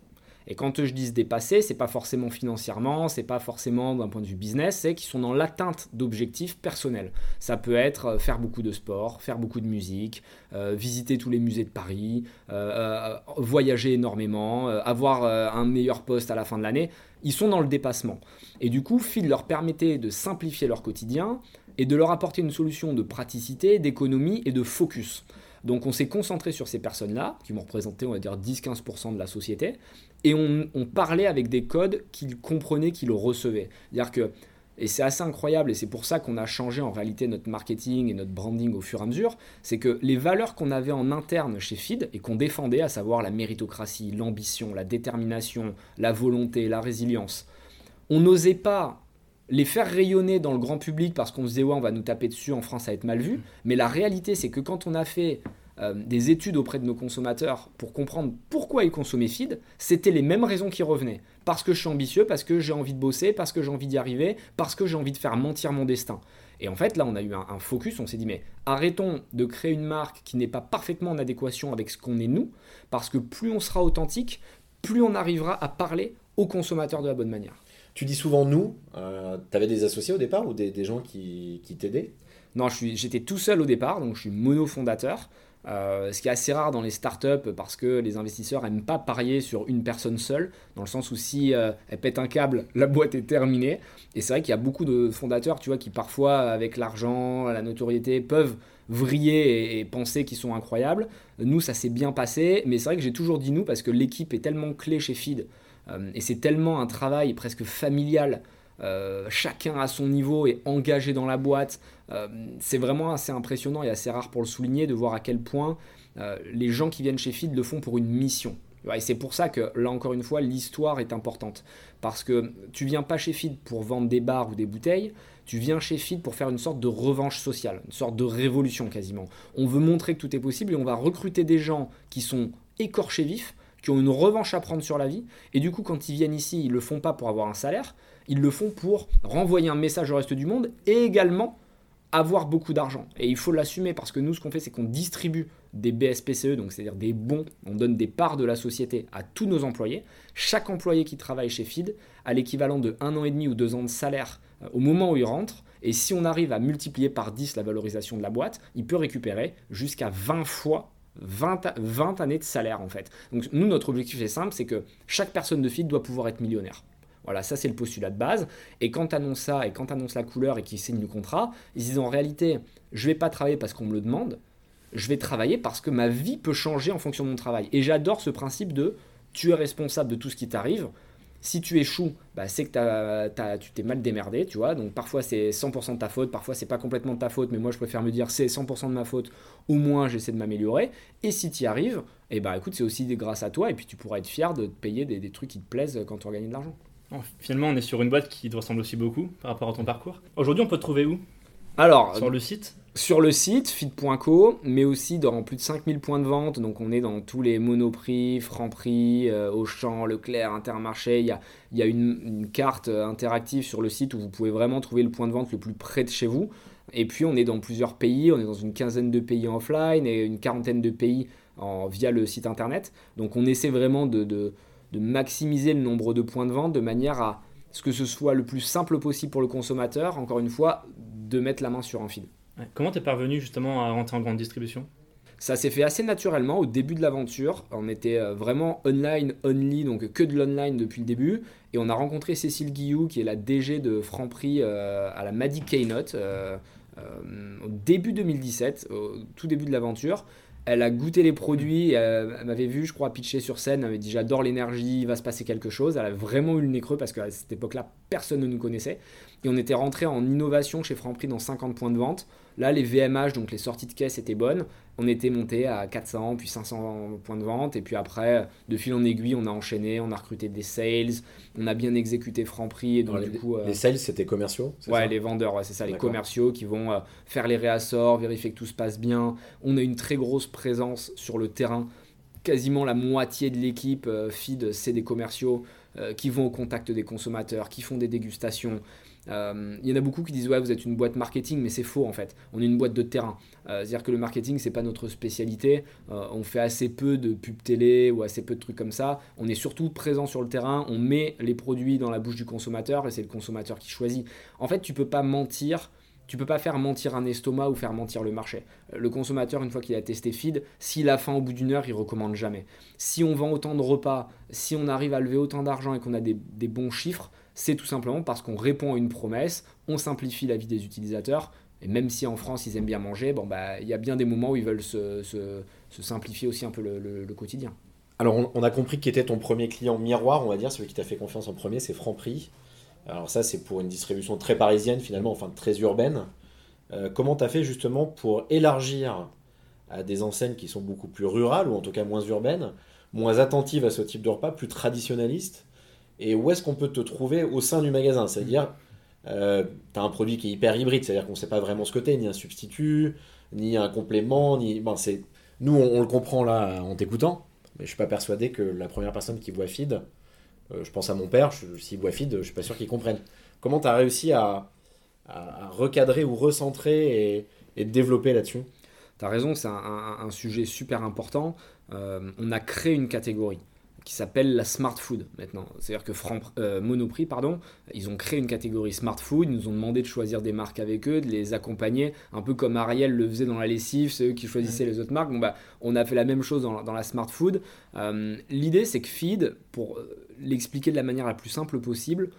Et quand je dis se dépasser, c'est pas forcément financièrement, c'est pas forcément d'un point de vue business, c'est qu'ils sont dans l'atteinte d'objectifs personnels. Ça peut être euh, faire beaucoup de sport, faire beaucoup de musique, euh, visiter tous les musées de Paris, euh, voyager énormément, avoir un meilleur poste à la fin de l'année. Ils sont dans le dépassement. Et du coup, Phil leur permettait de simplifier leur quotidien et de leur apporter une solution de praticité, d'économie et de focus. Donc on s'est concentré sur ces personnes-là, qui vont représenter, on va dire, 10-15% de la société, et on, parlait avec des codes qu'ils comprenaient, qu'ils recevaient. C'est-à-dire que, et c'est assez incroyable, et c'est pour ça qu'on a changé en réalité notre marketing et notre branding au fur et à mesure, c'est que les valeurs qu'on avait en interne chez Feed et qu'on défendait, à savoir la méritocratie, l'ambition, la détermination, la volonté, la résilience, on n'osait pas les faire rayonner dans le grand public parce qu'on se disait ouais on va nous taper dessus en France ça va être mal vu mais la réalité c'est que quand on a fait euh, des études auprès de nos consommateurs pour comprendre pourquoi ils consommaient feed c'était les mêmes raisons qui revenaient parce que je suis ambitieux parce que j'ai envie de bosser parce que j'ai envie d'y arriver parce que j'ai envie de faire mentir mon destin et en fait là on a eu un, un focus on s'est dit mais arrêtons de créer une marque qui n'est pas parfaitement en adéquation avec ce qu'on est nous parce que plus on sera authentique plus on arrivera à parler aux consommateurs de la bonne manière tu dis souvent nous. Euh, tu avais des associés au départ ou des, gens qui, t'aidaient? Non, j'étais tout seul au départ, donc je suis monofondateur. Euh, ce qui est assez rare dans les startups parce que les investisseurs n'aiment pas parier sur une personne seule, dans le sens où si euh, elle pète un câble, la boîte est terminée. Et c'est vrai qu'il y a beaucoup de fondateurs, tu vois, qui parfois, avec l'argent, la notoriété, peuvent vriller et, penser qu'ils sont incroyables. Nous, ça s'est bien passé, mais c'est vrai que j'ai toujours dit nous parce que l'équipe est tellement clé chez Feed euh, et c'est tellement un travail presque familial. Euh, chacun à son niveau est engagé dans la boîte. Euh, c'est vraiment assez impressionnant et assez rare pour le souligner de voir à quel point les gens qui viennent chez Feed le font pour une mission. Et c'est pour ça que là encore une fois l'histoire est importante. Parce que tu viens pas chez Feed pour vendre des bars ou des bouteilles, tu viens chez Feed pour faire une sorte de revanche sociale, une sorte de révolution quasiment. On veut montrer que tout est possible et on va recruter des gens qui sont écorchés vifs qui ont une revanche à prendre sur la vie. Et du coup, quand ils viennent ici, ils le font pas pour avoir un salaire, ils le font pour renvoyer un message au reste du monde et également avoir beaucoup d'argent. Et il faut l'assumer parce que nous, ce qu'on fait, c'est qu'on distribue des BSPCE, donc c'est-à-dire des bons, on donne des parts de la société à tous nos employés. Chaque employé qui travaille chez FID a l'équivalent de un an et demi ou deux ans de salaire euh, au moment où il rentre. Et si on arrive à multiplier par 10 la valorisation de la boîte, il peut récupérer jusqu'à 20 fois 20, années de salaire en fait. Donc nous, notre objectif est simple, c'est que chaque personne de feed doit pouvoir être millionnaire. Voilà, ça c'est le postulat de base. Et quand tu annonces ça, et quand tu annonces la couleur et qu'ils signent le contrat, ils disent en réalité, je vais pas travailler parce qu'on me le demande, je vais travailler parce que ma vie peut changer en fonction de mon travail. Et j'adore ce principe de tu es responsable de tout ce qui t'arrive, si tu échoues, bah, c'est que tu t'es mal démerdé, tu vois. Donc parfois c'est 100% de ta faute, parfois c'est pas complètement de ta faute, mais moi je préfère me dire c'est 100% de ma faute, au moins j'essaie de m'améliorer. Et si tu y arrives, eh bah écoute, c'est aussi grâce à toi, et puis tu pourras être fier de te payer des, trucs qui te plaisent quand tu as gagné de l'argent. Finalement, on est sur une boîte qui te ressemble aussi beaucoup par rapport à ton parcours. Aujourd'hui, on peut te trouver où? Alors, Sur le site? sur le site fit.co, mais aussi dans plus de 5000 points de vente. Donc on est dans tous les Monoprix, Franprix, euh, Auchan, Leclerc, Intermarché. Il y a, il y a une, une carte euh, interactive sur le site où vous pouvez vraiment trouver le point de vente le plus près de chez vous. Et puis on est dans plusieurs pays, on est dans une quinzaine de pays offline et une quarantaine de pays en, via le site internet. Donc on essaie vraiment de, de, de maximiser le nombre de points de vente de manière à ce que ce soit le plus simple possible pour le consommateur, encore une fois, de mettre la main sur un feed. Ouais. Comment t'es parvenu justement à rentrer en grande distribution? Ça s'est fait assez naturellement au début de l'aventure. On était euh, vraiment online only, donc que de l'online depuis le début. Et on a rencontré Cécile Guillou, qui est la DG de Franprix euh, à la Madi Keynote euh, euh, au début 2017, au tout début de l'aventure. Elle a goûté les produits, elle m'avait vu, je crois, pitcher sur scène, elle m'avait dit j'adore l'énergie, il va se passer quelque chose. Elle a vraiment eu le nez creux parce qu'à cette époque-là, personne ne nous connaissait. Et on était rentré en innovation chez Franprix dans 50 points de vente. Là, les VMH, donc les sorties de caisse, étaient bonnes. On était monté à 400, puis 500 points de vente. Et puis après, de fil en aiguille, on a enchaîné, on a recruté des sales, on a bien exécuté Franprix. Et donc, Alors, du les, coup, euh, les sales, c'était commerciaux Ouais, ça les vendeurs, ouais, c'est ça, les commerciaux qui vont euh, faire les réassorts, vérifier que tout se passe bien. On a une très grosse présence sur le terrain. Quasiment la moitié de l'équipe euh, feed, c'est des commerciaux euh, qui vont au contact des consommateurs, qui font des dégustations. Euh, Il y en a beaucoup qui disent ouais vous êtes une boîte marketing mais c'est faux en fait. On est une boîte de terrain. Euh, c'est à dire que le marketing c'est pas notre spécialité. Euh, on fait assez peu de pub télé ou assez peu de trucs comme ça. On est surtout présent sur le terrain. On met les produits dans la bouche du consommateur et c'est le consommateur qui choisit. En fait tu peux pas mentir. Tu peux pas faire mentir un estomac ou faire mentir le marché. Le consommateur, une fois qu'il a testé feed, s'il a faim au bout d'une heure, il recommande jamais. Si on vend autant de repas, si on arrive à lever autant d'argent et qu'on a des bons chiffres, c'est tout simplement parce qu'on répond à une promesse, on simplifie la vie des utilisateurs. Et même si en France ils aiment bien manger, bon bah il y a bien des moments où ils veulent se, se- simplifier aussi un peu le, quotidien. Alors, on, on a compris qui était ton premier client miroir, on va dire, celui qui t'a fait confiance en premier, c'est Franprix. Alors ça, c'est pour une distribution très parisienne finalement, enfin très urbaine. Euh, comment t'as fait justement pour élargir à des enseignes qui sont beaucoup plus rurales, ou en tout cas moins urbaines, moins attentives à ce type de repas, plus traditionnalistes Et où est-ce qu'on peut te trouver au sein du magasin? C'est-à-dire, euh, tu as un produit qui est hyper hybride, c'est-à-dire qu'on ne sait pas vraiment ce que t'es, ni un substitut, ni un complément, ni... Bon, c'est... Nous, on, le comprend là en t'écoutant, mais je suis pas persuadé que la première personne qui voit feed, euh, je pense à mon père, s'il voit feed, je suis pas sûr qu'il comprenne. Comment tu as réussi à, recadrer ou recentrer et, développer là-dessus? Tu as raison, c'est un sujet super important. Euh, on a créé une catégorie qui s'appelle la smart food maintenant. C'est-à-dire que euh, Monoprix, pardon, ils ont créé une catégorie smart food, ils nous ont demandé de choisir des marques avec eux, de les accompagner, un peu comme Ariel le faisait dans la lessive, c'est eux qui choisissaient les autres marques. Bon, bah, on a fait la même chose dans, la- dans la smart food. Euh, L'idée, c'est que Feed, pour euh, l'expliquer de la manière la plus simple possible,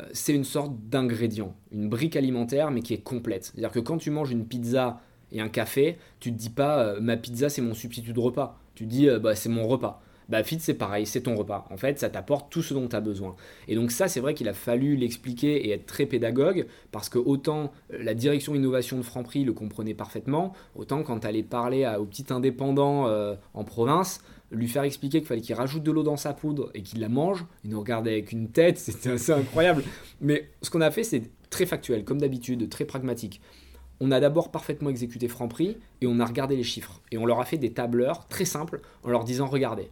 euh, c'est une sorte d'ingrédient, une brique alimentaire, mais qui est complète. C'est-à-dire que quand tu manges une pizza et un café, tu te dis pas ma pizza c'est mon substitut de repas. Tu dis euh, bah, c'est mon repas. Bah, Fit, c'est pareil, c'est ton repas. En fait, ça t'apporte tout ce dont tu as besoin. Et donc, ça, c'est vrai qu'il a fallu l'expliquer et être très pédagogue, parce que autant euh, la direction innovation de Franprix le comprenait parfaitement, autant quand tu allais parler à, au petit indépendant euh, en province, lui faire expliquer qu'il fallait qu'il rajoute de l'eau dans sa poudre et qu'il la mange, il nous regardait avec une tête, c'était assez incroyable. Mais ce qu'on a fait, c'est très factuel, comme d'habitude, très pragmatique. On a d'abord parfaitement exécuté Franprix et on a regardé les chiffres. Et on leur a fait des tableurs très simples en leur disant regardez,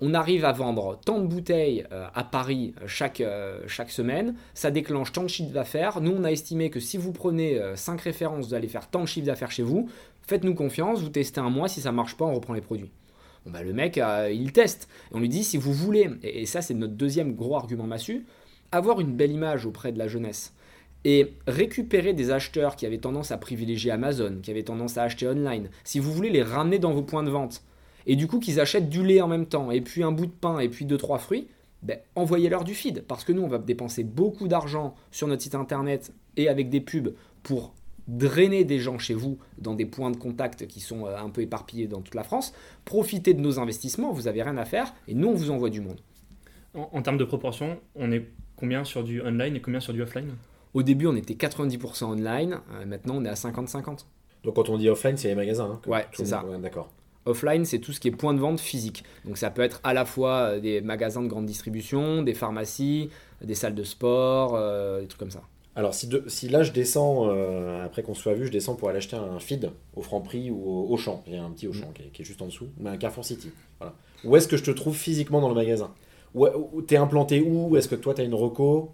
on arrive à vendre tant de bouteilles euh, à Paris euh, chaque, euh, semaine, ça déclenche tant de chiffre d'affaires. Nous, on a estimé que si vous prenez 5 références, vous allez faire tant de chiffre d'affaires chez vous. Faites-nous confiance, vous testez un mois, si ça marche pas, on reprend les produits. Bon, bah, le mec, euh, il teste. On lui dit si vous voulez, et, et ça c'est notre deuxième gros argument massu, avoir une belle image auprès de la jeunesse et récupérer des acheteurs qui avaient tendance à privilégier Amazon, qui avaient tendance à acheter online, si vous voulez les ramener dans vos points de vente, et du coup qu'ils achètent du lait en même temps, et puis un bout de pain, et puis deux, trois fruits, ben, envoyez-leur du feed. Parce que nous, on va dépenser beaucoup d'argent sur notre site internet et avec des pubs pour drainer des gens chez vous dans des points de contact qui sont euh, un peu éparpillés dans toute la France. Profitez de nos investissements, vous n'avez rien à faire, et nous, on vous envoie du monde. En, en termes de proportion, on est combien sur du online et combien sur du offline? Au début, on était 90% online, euh, maintenant on est à 50-50. Donc quand on dit offline, c'est les magasins. hein, Ouais, c'est ça. D'accord. Offline, c'est tout ce qui est point de vente physique. Donc ça peut être à la fois des magasins de grande distribution, des pharmacies, des salles de sport, des trucs comme ça. Alors, si, si là je descends, euh, après qu'on soit vu, je descends pour aller acheter un feed au franc prix ou au Auchan, il y a un petit Auchan mm. qui, est, juste en dessous, mais un Carrefour City. Où est-ce que je te trouve physiquement dans le magasin? Où, où T'es implanté où? Est-ce que toi tu as une reco,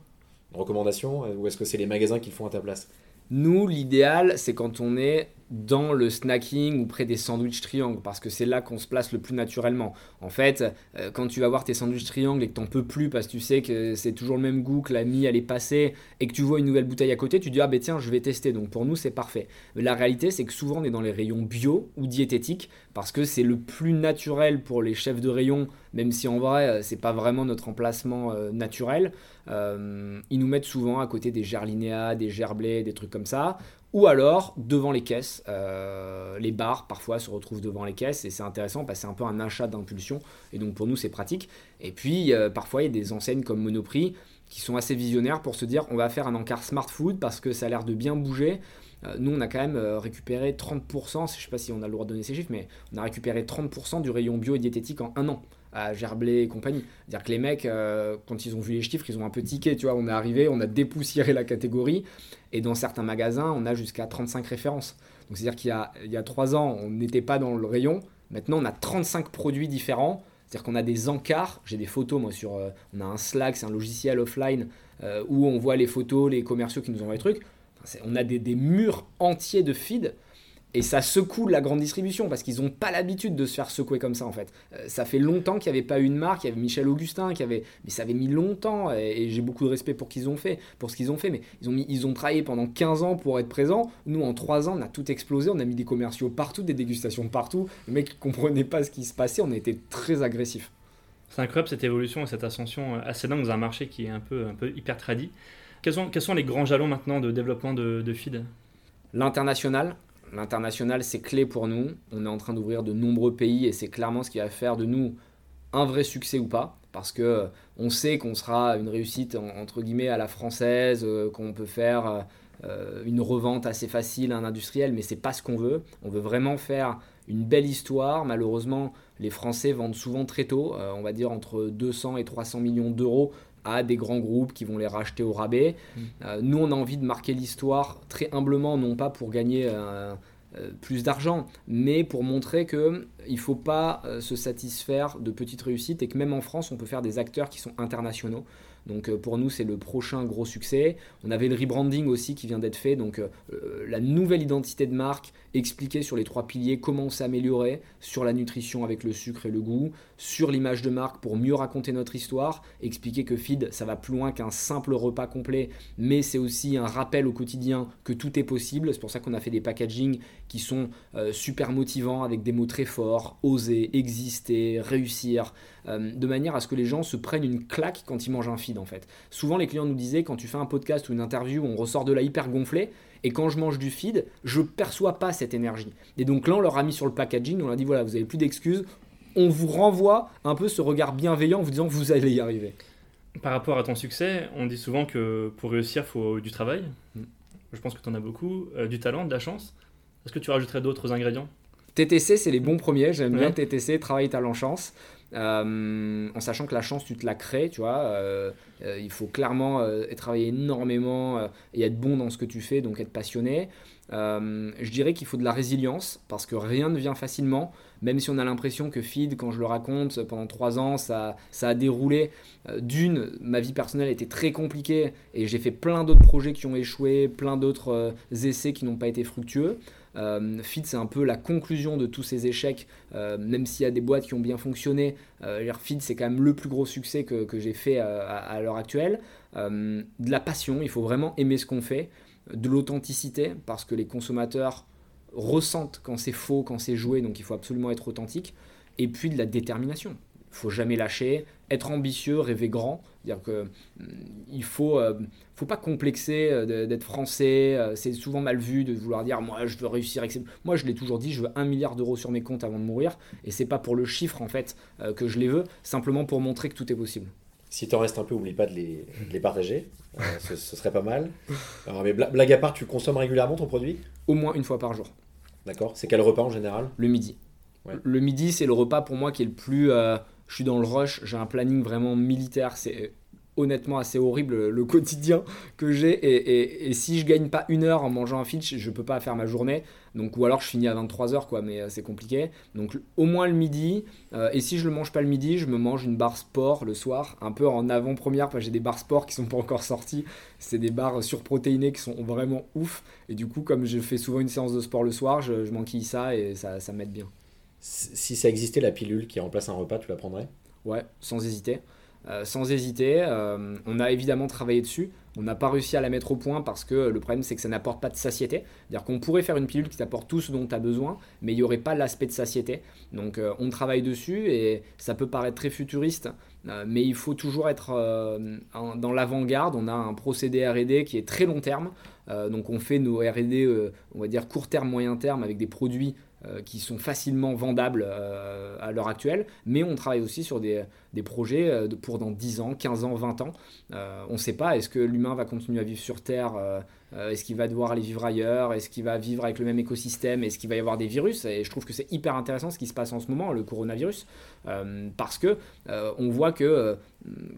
une recommandation? Ou est-ce que c'est les magasins qui le font à ta place? Nous, l'idéal, c'est quand on est dans le snacking ou près des sandwichs triangles parce que c'est là qu'on se place le plus naturellement. En fait, euh, quand tu vas voir tes sandwichs triangles et que t'en peux plus parce que tu sais que c'est toujours le même goût, que la mie elle est passée et que tu vois une nouvelle bouteille à côté, tu dis ah ben tiens je vais tester. Donc pour nous c'est parfait. Mais la réalité c'est que souvent on est dans les rayons bio ou diététiques parce que c'est le plus naturel pour les chefs de rayon, même si en vrai euh, c'est pas vraiment notre emplacement euh, naturel. ils nous mettent souvent à côté des gerlinéas, des gerblés, des trucs comme ça ou alors devant les caisses. Euh, les bars parfois se retrouvent devant les caisses et c'est intéressant parce que c'est un peu un achat d'impulsion et donc pour nous c'est pratique. Et puis parfois il y a des enseignes comme Monoprix qui sont assez visionnaires pour se dire on va faire un encart smart food parce que ça a l'air de bien bouger. Euh, nous on a quand même euh, récupéré 30%, je ne sais pas si on a le droit de donner ces chiffres, mais on a récupéré 30% du rayon bio et diététique en un an à Gerblé et compagnie. C'est-à-dire que les mecs, euh, quand ils ont vu les chiffres, ils ont un peu tiqué, tu vois, on est arrivé, on a dépoussiéré la catégorie, et dans certains magasins, on a jusqu'à 35 références. Donc c'est-à-dire qu'il y a, y a 3 ans, on n'était pas dans le rayon, maintenant on a 35 produits différents, c'est-à-dire qu'on a des encarts, j'ai des photos moi sur, on a un Slack, c'est un logiciel offline, où on voit les photos, les commerciaux qui nous envoient les trucs, on a des, murs entiers de feeds et ça secoue la grande distribution parce qu'ils n'ont pas l'habitude de se faire secouer comme ça en fait. Euh, ça fait longtemps qu'il n'y avait pas une marque, il y avait Michel Augustin qui avait, mais ça avait mis longtemps et, j'ai beaucoup de respect pour qu'ils ont fait, pour ce qu'ils ont fait, mais ils ont travaillé pendant 15 ans pour être présents. Nous en 3 ans, on a tout explosé, on a mis des commerciaux partout, des dégustations partout. Les mecs comprenaient pas ce qui se passait, on été très agressifs. C'est incroyable cette évolution et cette ascension euh, assez dingue dans un marché qui est un peu, un peu hyper tradit. Quels sont, les grands jalons maintenant de développement de, de L'international, L'international, c'est clé pour nous. On est en train d'ouvrir de nombreux pays et c'est clairement ce qui va faire de nous un vrai succès ou pas. Parce que euh, on sait qu'on sera une réussite entre guillemets à la française, euh, qu'on peut faire euh, une revente assez facile à un industriel, mais c'est pas ce qu'on veut. On veut vraiment faire une belle histoire. Malheureusement, les Français vendent souvent très tôt, on va dire entre 200 et 300 millions d'euros à des grands groupes qui vont les racheter au rabais. Mm. Euh, nous, on a envie de marquer l'histoire très humblement, non pas pour gagner euh, euh, plus d'argent, mais pour montrer qu'il ne faut pas se satisfaire de petites réussites et que même en France, on peut faire des acteurs qui sont internationaux. Donc euh, pour nous, c'est le prochain gros succès. On avait le rebranding aussi qui vient d'être fait. Donc euh, euh, la nouvelle identité de marque, expliquer sur les trois piliers comment s'améliorer sur la nutrition avec le sucre et le goût, sur l'image de marque pour mieux raconter notre histoire, expliquer que feed, ça va plus loin qu'un simple repas complet, mais c'est aussi un rappel au quotidien que tout est possible. C'est pour ça qu'on a fait des packaging qui sont super motivants avec des mots très forts, oser, exister, réussir. Euh, de manière à ce que les gens se prennent une claque quand ils mangent un feed en fait. Souvent les clients nous disaient quand tu fais un podcast ou une interview, on ressort de là hyper gonflé, et quand je mange du feed, je perçois pas cette énergie. Et donc là on leur a mis sur le packaging, on leur a dit voilà, vous avez plus d'excuses, on vous renvoie un peu ce regard bienveillant en vous disant vous allez y arriver. Par rapport à ton succès, on dit souvent que pour réussir, il faut du travail. Mm. Je pense que tu en as beaucoup, euh, du talent, de la chance. Est-ce que tu rajouterais d'autres ingrédients? TTC, c'est les bons premiers. J'aime bien TTC, travail, talent, chance. Euh, en sachant que la chance, tu te la crées, tu vois. Euh, euh, il faut clairement travailler énormément et être bon dans ce que tu fais, donc être passionné. je dirais qu'il faut de la résilience parce que rien ne vient facilement. Même si on a l'impression que Feed, quand je le raconte, pendant trois ans, ça, ça a déroulé. D'une, ma vie personnelle était très compliquée et j'ai fait plein d'autres projets qui ont échoué, plein d'autres essais qui n'ont pas été fructueux. Euh, Fit, c'est un peu la conclusion de tous ces échecs, euh, même s'il y a des boîtes qui ont bien fonctionné. Euh, Fit, c'est quand même le plus gros succès que, j'ai fait à, l'heure actuelle. de la passion, il faut vraiment aimer ce qu'on fait. De l'authenticité, parce que les consommateurs ressentent quand c'est faux, quand c'est joué, donc il faut absolument être authentique. Et puis de la détermination. Il faut jamais lâcher, être ambitieux, rêver grand. dire que mm, il faut, euh, faut pas complexer euh, d'être français. Euh, c'est souvent mal vu de vouloir dire moi je veux réussir. Moi je l'ai toujours dit, je veux un milliard d'euros sur mes comptes avant de mourir. Et c'est pas pour le chiffre en fait que je les veux, simplement pour montrer que tout est possible. Si t'en restes un peu, oublie pas de les, les partager. ce, serait pas mal. Alors, mais blague à part, tu consommes régulièrement ton produit? Au moins une fois par jour. D'accord. C'est quel repas en général? Le midi. Le midi, c'est le repas pour moi qui est le plus. Je suis dans le rush, j'ai un planning vraiment militaire. C'est honnêtement assez horrible le quotidien que j'ai. Et, si je gagne pas une heure en mangeant un fitch, je peux pas faire ma journée. Donc, ou alors je finis à 23h, quoi, mais euh, c'est compliqué. Donc, au moins le midi. Euh, et si je le mange pas le midi, je me mange une barre sport le soir, un peu en avant-première, parce que j'ai des barres sport qui sont pas encore sorties. C'est des barres surprotéinées qui sont vraiment ouf. Et du coup, comme je fais souvent une séance de sport le soir, je, je m'enquille ça et ça m'aide bien. Si ça existait, la pilule qui remplace un repas, tu la prendrais? Ouais, sans hésiter. Euh, sans hésiter, euh, on a évidemment travaillé dessus. On n'a pas réussi à la mettre au point parce que le problème c'est que ça n'apporte pas de satiété. C'est-à-dire qu'on pourrait faire une pilule qui t'apporte tout ce dont tu as besoin, mais il n'y aurait pas l'aspect de satiété. Donc euh, on travaille dessus et ça peut paraître très futuriste, mais il faut toujours être dans l'avant-garde. On a un procédé RD qui est très long terme. Donc on fait nos RD, on va dire court terme, moyen terme, avec des produits euh, qui sont facilement vendables euh, à l'heure actuelle, mais on travaille aussi sur des, projets euh, pour dans 10 ans, 15 ans, 20 ans. On ne sait pas, est-ce que l'humain va continuer à vivre sur Terre Est-ce qu'il va devoir aller vivre ailleurs Est-ce qu'il va vivre avec le même écosystème Est-ce qu'il va y avoir des virus? Et je trouve que c'est hyper intéressant ce qui se passe en ce moment, le coronavirus, parce que on voit que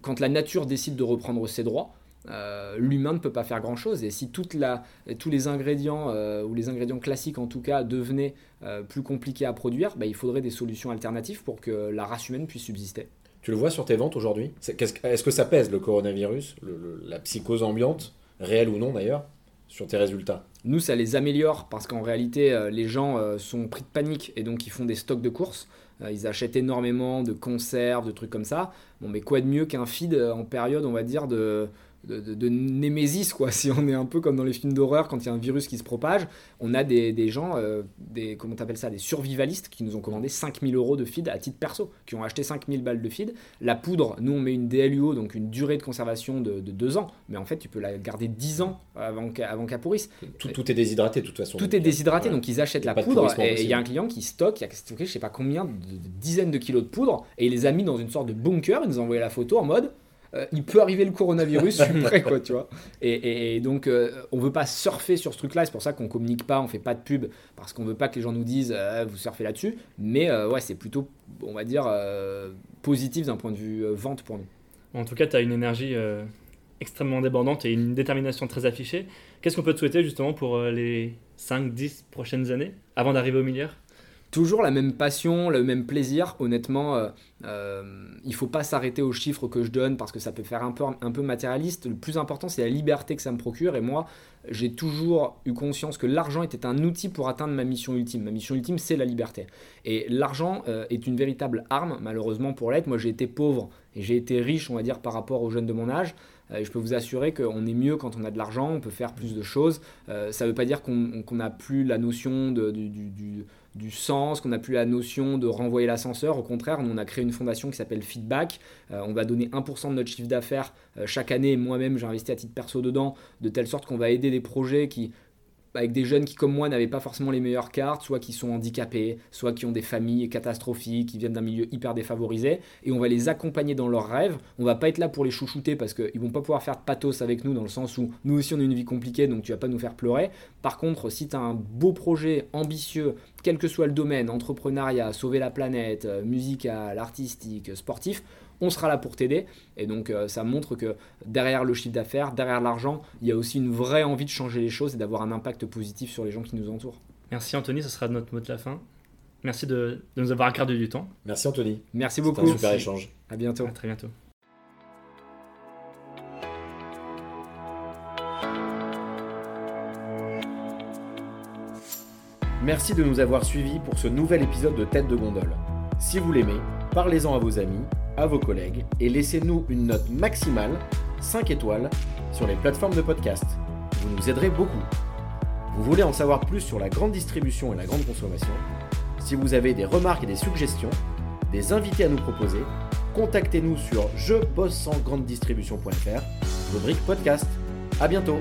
quand la nature décide de reprendre ses droits, euh, l'humain ne peut pas faire grand chose et si toute la, tous les ingrédients euh, ou les ingrédients classiques en tout cas devenaient euh, plus compliqués à produire, bah, il faudrait des solutions alternatives pour que la race humaine puisse subsister. Tu le vois sur tes ventes aujourd'hui? Est-ce que ça pèse le coronavirus, le- le- la psychose ambiante, réelle ou non d'ailleurs, sur tes résultats? Nous, ça les améliore parce qu'en réalité, les gens sont pris de panique et donc ils font des stocks de courses. Ils achètent énormément de conserves, de trucs comme ça. Bon, mais quoi de mieux qu'un feed en période, on va dire, de, de, de- de némésis, quoi. Si on est un peu comme dans les films d'horreur, quand il y a un virus qui se propage, on a des, des gens, euh, des, comment t'appelles ça, des survivalistes qui nous ont commandé 5000 euros de feed à titre perso, qui ont acheté 5000 balles de feed. La poudre, nous, on met une DLUO, donc une durée de conservation de, de 2 ans. Mais en fait, tu peux la garder 10 ans avant qu'elle avant qu'elle pourrisse. tout, tout est déshydraté de toute façon. Tout est déshydraté, donc ils achètent Y la poudre et il y a un client qui stocke, il a stocké je sais pas combien, de, de dizaines de kilos de poudre et il les a mis dans une sorte de bunker. Il nous a envoyé la photo en mode euh, il peut arriver le coronavirus, je suis prêt quoi, tu vois. Et, et- et donc euh, on veut pas surfer sur ce truc-là, c'est pour ça qu'on communique pas, on fait pas de pub parce qu'on veut pas que les gens nous disent euh, vous surfez là-dessus. Mais euh, ouais, c'est plutôt, on va dire, euh, positif d'un point de vue euh, vente pour nous. En tout cas, tu as une énergie euh, extrêmement débordante et une détermination très affichée. Qu'est-ce qu'on peut te souhaiter justement pour euh, les 5-10 prochaines années avant d'arriver au milliard? Toujours la même passion, le même plaisir. Honnêtement, euh, euh, il faut pas s'arrêter aux chiffres que je donne parce que ça peut faire un peu, matérialiste. Le plus important, c'est la liberté que ça me procure. Et moi, j'ai toujours eu conscience que l'argent était un outil pour atteindre ma mission ultime. Ma mission ultime, c'est la liberté. Et l'argent euh, est une véritable arme, malheureusement, pour l'être. Moi, j'ai été pauvre et j'ai été riche, on va dire, par rapport aux jeunes de mon âge. Euh, je peux vous assurer qu'on est mieux quand on a de l'argent, on peut faire plus de choses. Euh, ça ne veut pas dire qu'on n'a plus la notion de- du- du sens, qu'on n'a plus la notion de renvoyer l'ascenseur. Au contraire, on a créé une fondation qui s'appelle Feedback. Euh, on va donner 1% de notre chiffre d'affaires euh, chaque année. Moi-même, j'ai investi à titre perso dedans, de telle sorte qu'on va aider des projets qui avec des jeunes qui, comme moi, n'avaient pas forcément les meilleures cartes, soit qui sont handicapés, soit qui ont des familles catastrophiques, qui viennent d'un milieu hyper défavorisé, et on va les accompagner dans leurs rêves. On va pas être là pour les chouchouter parce qu'ils vont pas pouvoir faire de pathos avec nous, dans le sens où nous aussi on a une vie compliquée, donc tu vas pas nous faire pleurer. Par contre, si tu as un beau projet ambitieux, quel que soit le domaine, entrepreneuriat, sauver la planète, euh, musical, artistique, sportif, on sera là pour t'aider. Et donc euh, ça montre que derrière le chiffre d'affaires, derrière l'argent, il y a aussi une vraie envie de changer les choses et d'avoir un impact positif sur les gens qui nous entourent. Merci Anthony, ce sera notre mot de la fin. Merci de, de nous avoir accordé du temps. Merci Anthony. Merci C'était beaucoup. un super échange. À bientôt. À très bientôt. Merci de nous avoir suivis pour ce nouvel épisode de Tête de Gondole. Si vous l'aimez, parlez-en à vos amis, à vos collègues et laissez-nous une note maximale, 5 étoiles, sur les plateformes de podcast. Vous nous aiderez beaucoup. Vous voulez en savoir plus sur la grande distribution et la grande consommation? Si vous avez des remarques et des suggestions, des invités à nous proposer, contactez-nous sur je bosse sans grande distribution.fr, rubrique podcast. À bientôt